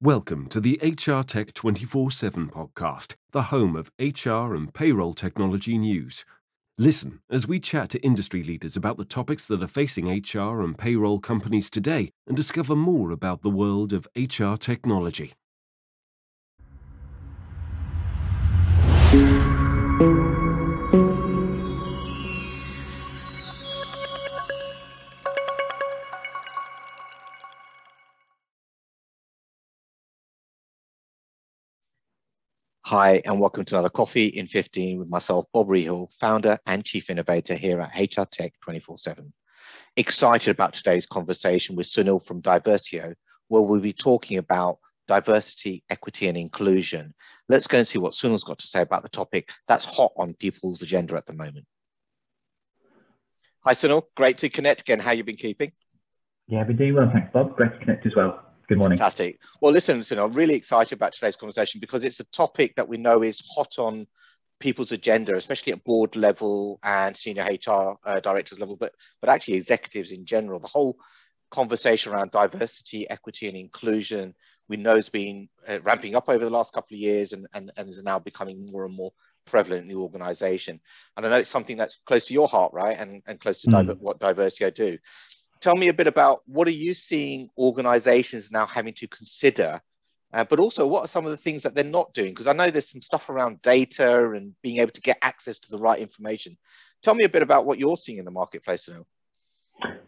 Welcome to the HR Tech 24 7 podcast, the home of HR and payroll technology news. Listen as we chat to industry leaders about the topics that are facing HR and payroll companies today and discover more about the world of HR technology. Hi, and welcome to another Coffee in 15 with myself, Bob Rehill, founder and chief innovator here at HR Tech 24 7. Excited about today's conversation with Sunil from Diversio, where we'll be talking about diversity, equity, and inclusion. Let's go and see what Sunil's got to say about the topic that's hot on people's agenda at the moment. Hi, Sunil. Great to connect again. How you been keeping? Yeah, been doing well, thanks, Bob. Great to connect as well. Good morning. Fantastic. Well, listen, listen, I'm really excited about today's conversation because it's a topic that we know is hot on people's agenda, especially at board level and senior HR uh, directors level, but but actually executives in general. The whole conversation around diversity, equity, and inclusion we know has been uh, ramping up over the last couple of years and, and, and is now becoming more and more prevalent in the organization. And I know it's something that's close to your heart, right? And, and close to mm. what Diversio do tell me a bit about what are you seeing organizations now having to consider uh, but also what are some of the things that they're not doing? Because i know there's some stuff around data and being able to get access to the right information. Tell me a bit about what you're seeing in the marketplace now.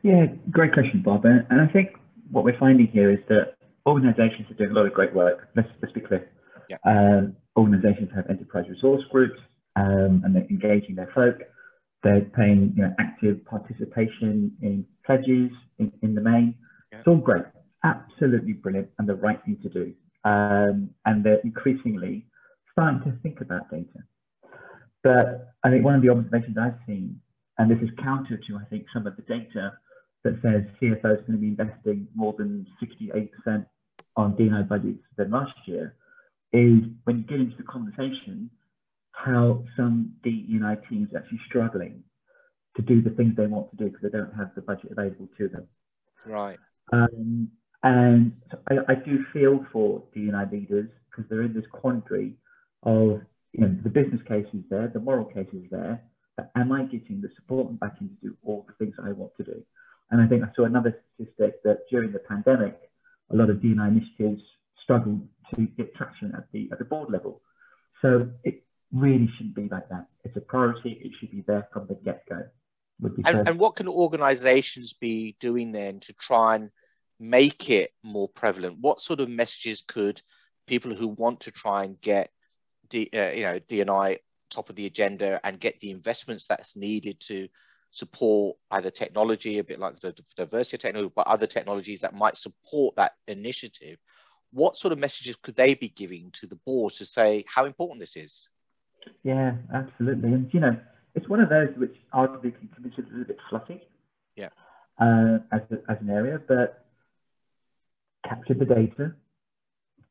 Yeah great question bob. And i think what we're finding here is that organizations are doing a lot of great work. Let's, let's be clear. Yeah. um, organizations have enterprise resource groups um, and they're engaging their folk they're paying you know, active participation in pledges in, in the main. Yeah. It's all great, absolutely brilliant, and the right thing to do. Um, and they're increasingly starting to think about data. But I think one of the observations I've seen, and this is counter to I think some of the data that says CFO is going to be investing more than 68% on D&I budgets than last year, is when you get into the conversation, how some DE&I teams are actually struggling to do the things they want to do because they don't have the budget available to them. Right. Um, and so I, I, do feel for DE&I leaders because they're in this quandary of, you know, the business case is there, the moral case is there, but am I getting the support and backing to do all the things I want to do? And I think I saw another statistic that during the pandemic, a lot of DE&I initiatives struggled to get traction at the at the board level. So it, really shouldn't be like that. It's a priority. It should be there from the get go. And, and, what can organizations be doing then to try and make it more prevalent? What sort of messages could people who want to try and get D, uh, you know D&I top of the agenda and get the investments that's needed to support either technology, a bit like the Diversio technology, but other technologies that might support that initiative? What sort of messages could they be giving to the board to say how important this is? Yeah, absolutely. And you know, it's one of those which arguably can be considered a little bit fluffy. Yeah. Uh, as, a, as an area, but capture the data,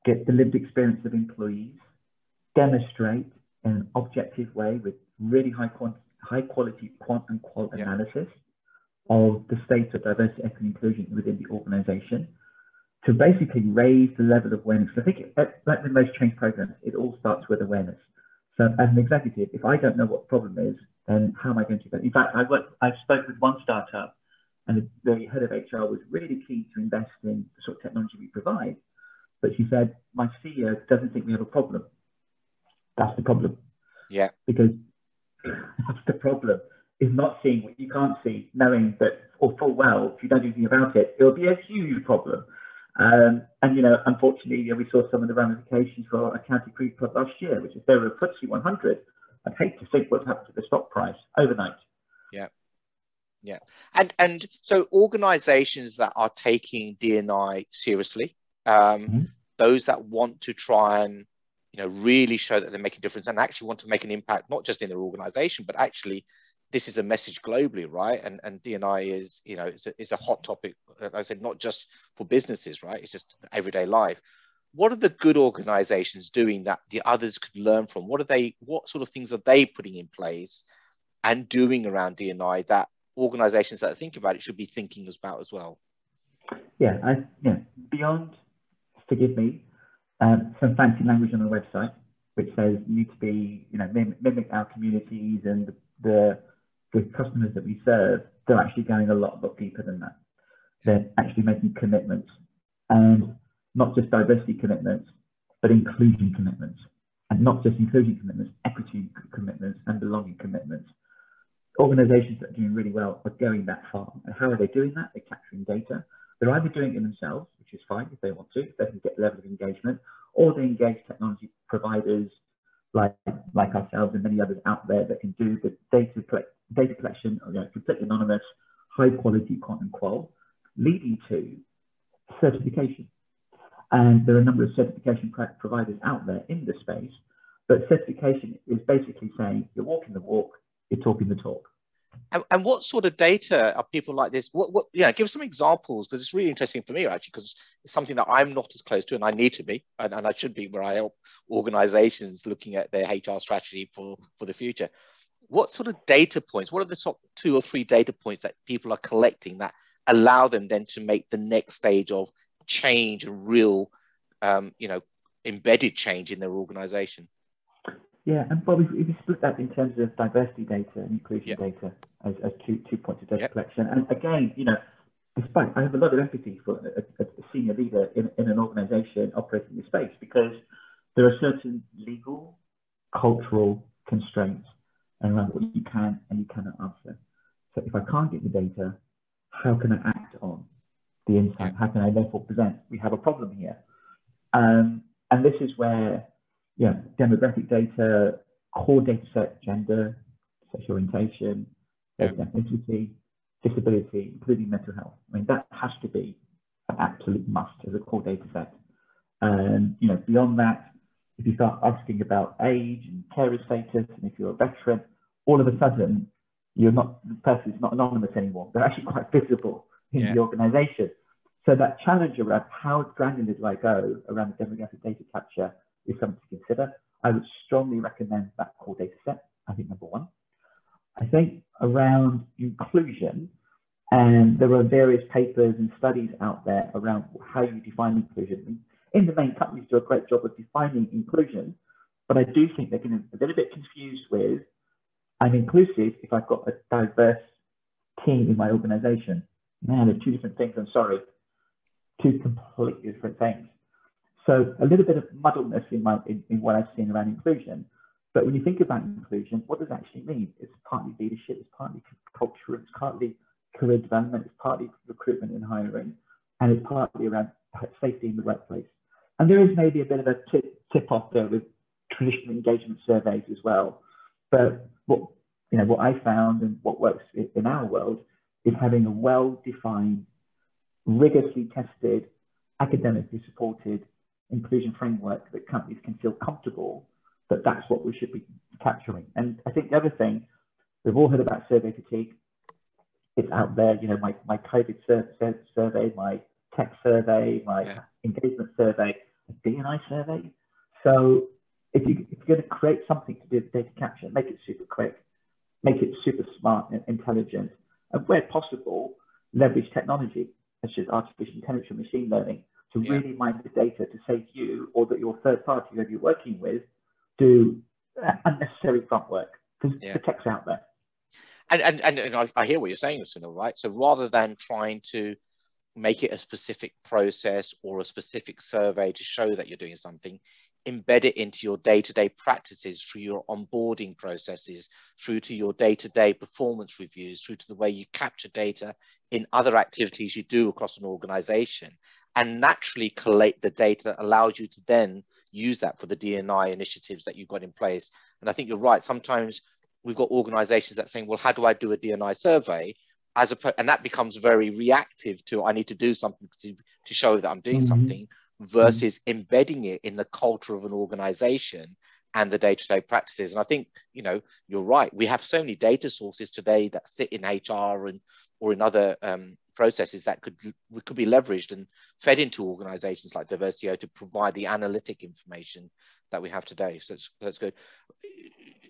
get the lived experience of employees, demonstrate in an objective way with really high quant- high quality quant and qual yeah. analysis of the state of diversity, equity, and inclusion within the organization to basically raise the level of awareness. I think, like with most change programs, it all starts with awareness. So as an executive, if I don't know what the problem is, then how am I going to? In fact, I worked, I spoke with one startup, and the head of HR was really keen to invest in the sort of technology we provide, but she said my CEO doesn't think we have a problem. That's the problem. Yeah. Because that's the problem is not seeing what you can't see, knowing that or full well if you don't do anything about it, it'll be a huge problem. Um, and, you know, unfortunately, we saw some of the ramifications for a county cricket club last year, which is they were a FTSE 100. I'd hate to think what's happened to the stock price overnight. Yeah. Yeah. And, and so organizations that are taking D&I seriously, um, mm-hmm. those that want to try and, you know, really show that they're making a difference and actually want to make an impact, not just in their organization, but actually this is a message globally, right? And and D&I is you know it's a, is a hot topic. I said not just for businesses, right? It's just everyday life. What are the good organizations doing that the others could learn from? What are they? What sort of things are they putting in place and doing around D&I that organizations that are thinking about it should be thinking about as well? Yeah, I, yeah. Beyond forgive me, um, some fancy language on the website which says need to be, you know, mimic, mimic our communities and the, the customers that we serve. They're actually going a lot, lot deeper than that. They're actually making commitments, and not just diversity commitments, but inclusion commitments, and not just inclusion commitments, equity commitments, and belonging commitments. Organizations that are doing really well are going that far. And how are they doing that? They're capturing data. They're either doing it themselves, which is fine if they want to, if they can get level of engagement, or they engage technology providers like like ourselves and many others out there that can do the data collect, data collection, you know, completely anonymous, high quality quant and qual, leading to certification. And there are a number of certification providers out there in the space, but certification is basically saying you're walking the walk, you're talking the talk. And, and, what sort of data are people like this? What, what, yeah, give some examples because it's really interesting for me actually because it's something that I'm not as close to and I need to be and, and I should be where I help organizations looking at their HR strategy for, for the future. What sort of data points, what are the top two or three data points that people are collecting that allow them then to make the next stage of change and real, um, you know, embedded change in their organization? Yeah, and Bob, if, if you split that in terms of diversity data and inclusion yep. data as, as two, two points of data yep. collection, and again, you know, despite I have a lot of empathy for a, a senior leader in, in an organization operating in this space because there are certain legal, cultural constraints around what you can and you cannot answer. So if I can't get the data, how can I act on the insight? How can I therefore present? We have a problem here. Um, and this is where yeah, demographic data, core data set, gender, sexual orientation, yeah. ethnicity, disability, including mental health. I mean, that has to be an absolute must as a core data set. And, you know, beyond that, if you start asking about age and carer status, and if you're a veteran, all of a sudden, you're not, the person is not anonymous anymore. They're actually quite visible in yeah. the organization. So that challenge around how granular do I go around the demographic data capture is something to consider. I would strongly recommend that core data set, I think number one. I think around inclusion, and there are various papers and studies out there around how you define inclusion. In the main, companies do a great job of defining inclusion, but I do think they're getting a little bit confused with I'm inclusive if I've got a diverse team in my organization. Man, they're two different things, I'm sorry. Two completely different things. So a little bit of muddleness in, my, in, in what I've seen around inclusion. But when you think about inclusion, what does it actually mean? It's partly leadership, it's partly culture, it's partly career development, it's partly recruitment and hiring, and it's partly around safety in the workplace. And there is maybe a bit of a tip, tip off there with traditional engagement surveys as well. But what you know, what I found and what works in our world is having a well-defined, rigorously tested, academically supported inclusion framework that companies can feel comfortable that that's what we should be capturing. And I think the other thing, we've all heard about survey fatigue. It's out there, you know, my, my COVID sur sur survey, my tech survey, my yeah. engagement survey, a DNI survey. So if, you, if you're going to create something to do with data capture, make it super quick, make it super smart and intelligent, and where possible, leverage technology such as artificial intelligence and machine learning to yeah. really mine the data to save you or that your third party that you're working with do unnecessary front work because yeah. the tech's out there. And, and, and, and I, I, hear what you're saying, Sunil, right? So rather than trying to make it a specific process or a specific survey to show that you're doing something, embed it into your day-to-day practices through your onboarding processes, through to your day-to-day performance reviews, through to the way you capture data in other activities you do across an organization, and naturally collate the data that allows you to then use that for the DNI initiatives that you've got in place. And I think you're right. Sometimes we've got organizations that saying, well, how do I do a DNI survey? As a, and that becomes very reactive to I need to do something to, to show that I'm doing mm-hmm. something versus mm-hmm. embedding it in the culture of an organization and the day-to-day practices. And I think, you know, you're right. We have so many data sources today that sit in HR and or in other um, processes that could could be leveraged and fed into organizations like Diversio to provide the analytic information that we have today. So that's good.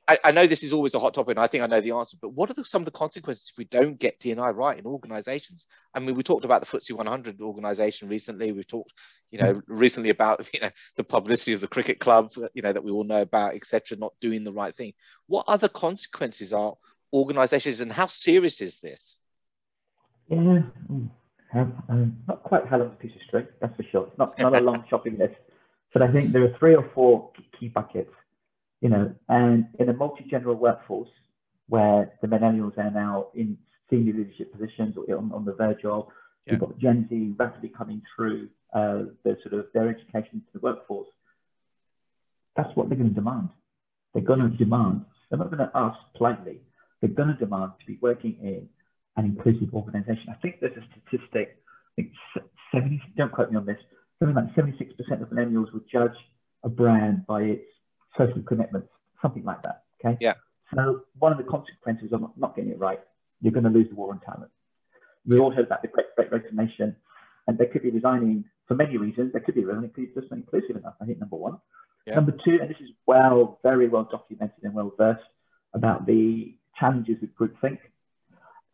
I, I, know this is always a hot topic, and I think I know the answer. But what are the, some of the consequences if we don't get D&I right in organisations? I mean, we talked about the FTSE 100 organisation recently. We've talked, you know, recently about you know the publicity of the cricket club, you know, that we all know about, etc. Not doing the right thing. What other consequences are organisations, and how serious is this? Yeah, um, not quite how long a piece of string, that's for sure. Not not a long shopping list, but I think there are three or four key buckets you know, and in a multi-general workforce where the millennials are now in senior leadership positions or on, on the verge of, yeah. you've got Gen Z rapidly coming through uh, the sort of their education into the workforce. That's what they're going to demand. They're going to demand. They're not going to ask politely. They're going to demand to be working in an inclusive organization. I think there's a statistic. I think 70. Don't quote me on this. Something like 76% of millennials would judge a brand by its social commitments, something like that. Okay. Yeah. So one of the consequences of not getting it right, you're going to lose the war on talent. We all heard about the Great, great Resignation, and they could be resigning for many reasons. They could be resigning because it's just not inclusive enough. I think number one. Yeah. Number two, and this is well, very well documented and well versed about the challenges with groupthink.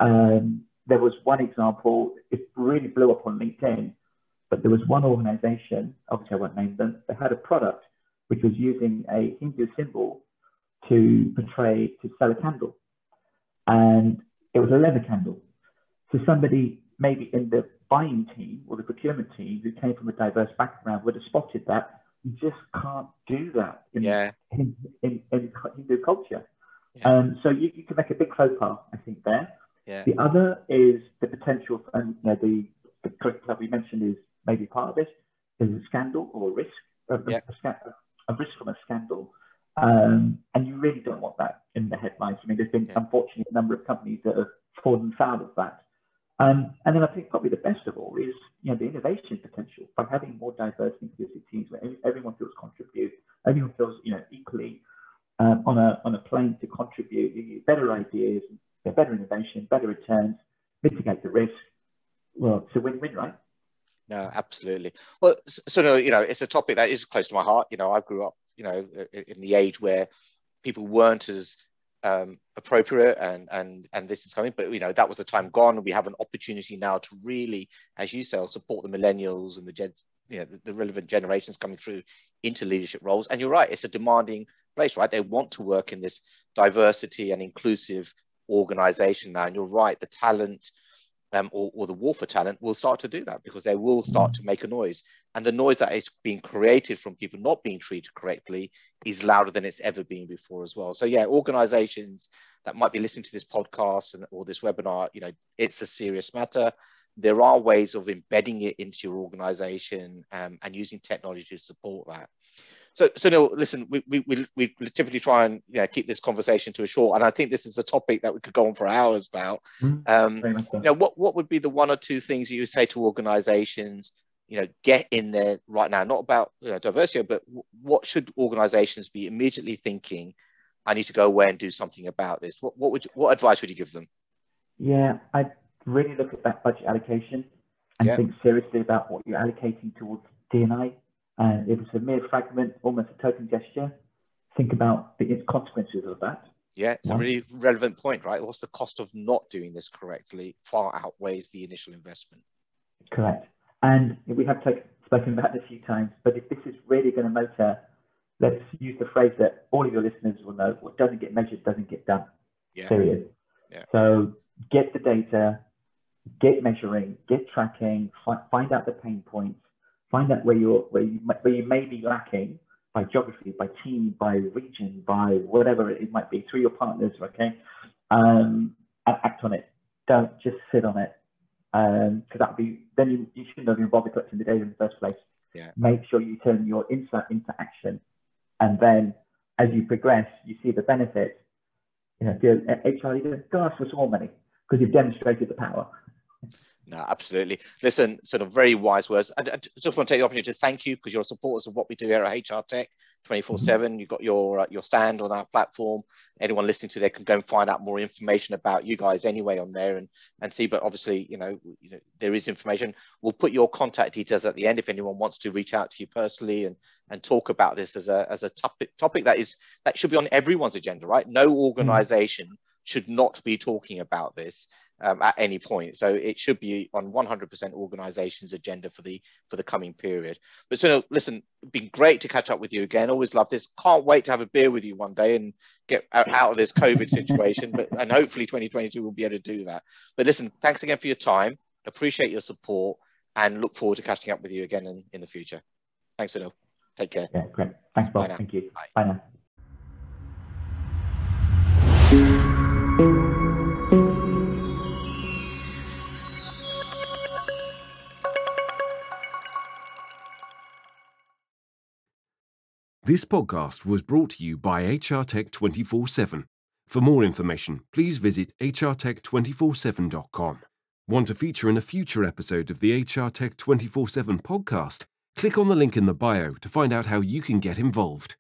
Um, there was one example, it really blew up on LinkedIn, but there was one organization, obviously I won't name them, they had a product which was using a Hindu symbol to portray, to sell a candle. And it was a leather candle. So somebody maybe in the buying team or the procurement team who came from a diverse background would have spotted that you just can't do that in, yeah. in, in, in Hindu culture. Yeah. Um, so you, you can make a big faux pas, I think, there. Yeah. The other is the potential, and you know, the, the club we mentioned is maybe part of this, is a scandal or a risk, a, yeah. a, a risk from a scandal. Um, and you really don't want that in the headlines. I mean, there's been, yeah. unfortunately, a number of companies that have fallen foul of that. Um, and then I think probably the best of all is, you know, the innovation potential by having more diverse, and inclusive teams where everyone feels contribute, everyone feels, you know, equally um, on a on a plane to contribute. You get better ideas, better innovation, better returns, mitigate the risk. Well, it's a win-win, right? no, absolutely. Well, so no, you know, it's a topic that is close to my heart. You know, I grew up, you know, in the age where people weren't as um, appropriate and and and this is coming, but you know, that was a time gone. We have an opportunity now to really, as you say, support the millennials and the gens, you know, the, the relevant generations coming through into leadership roles. And you're right, it's a demanding place, right? They want to work in this diversity and inclusive organization now. And you're right, the talent um, or, or, the war for talent will start to do that because they will start to make a noise. And the noise that is being created from people not being treated correctly is louder than it's ever been before as well. So yeah, organizations that might be listening to this podcast and, or this webinar, you know, it's a serious matter. There are ways of embedding it into your organization um, and using technology to support that. So, Sunil, listen, we, we, we, we typically try and you know, keep this conversation to a short, and I think this is a topic that we could go on for hours about. Mm, um, you know, what, what would be the one or two things you would say to organizations, you know, get in there right now, not about you know, diversity, but what should organizations be immediately thinking, I need to go away and do something about this? What, what, would you, what advice would you give them? Yeah, I'd really look at that budget allocation and yeah. think seriously about what you're allocating towards D&I and if it's a mere fragment, almost a token gesture, think about the consequences of that. Yeah, it's One. a really relevant point, right? What's the cost of not doing this correctly far outweighs the initial investment. Correct. And we have spoken about this a few times, but if this is really going to matter, let's use the phrase that all of your listeners will know what doesn't get measured doesn't get done. Yeah. Period. Yeah. So get the data, get measuring, get tracking, find out the pain points, Find out where you're where you where you may be lacking by geography, by team, by region, by whatever it might be through your partners. Okay, um, and act on it. Don't just sit on it because um, that'd be then you, you shouldn't have been bothered collecting the data in the first place. Yeah. Make sure you turn your insight into action, and then as you progress, you see the benefits. You know, if you're HR leader, go ask for more money because you've demonstrated the power. No, absolutely. Listen, sort of very wise words. I, I just want to take the opportunity to thank you because you're supporters of what we do here at HR Tech 24 mm-hmm. 7. You've got your uh, your stand on our platform. Anyone listening to there can go and find out more information about you guys anyway on there and, and see. But obviously, you know, you know, there is information. We'll put your contact details at the end if anyone wants to reach out to you personally and, and talk about this as a, as a topic, topic that is that should be on everyone's agenda, right? No mm-hmm. organization should not be talking about this um, at any point. So it should be on 100% organization's agenda for the for the coming period. But so listen, been great to catch up with you again. Always love this. Can't wait to have a beer with you one day and get out of this COVID situation. but and hopefully 2022 will be able to do that. But listen, thanks again for your time. Appreciate your support and look forward to catching up with you again in, in the future. Thanks, Sunil. Take care. Yeah, great. Thanks, Bob. Thank you. Bye. Bye now. This podcast was brought to you by HR Tech 24 7. For more information, please visit hrtech247.com. Want to feature in a future episode of the HR Tech 24 7 podcast? Click on the link in the bio to find out how you can get involved.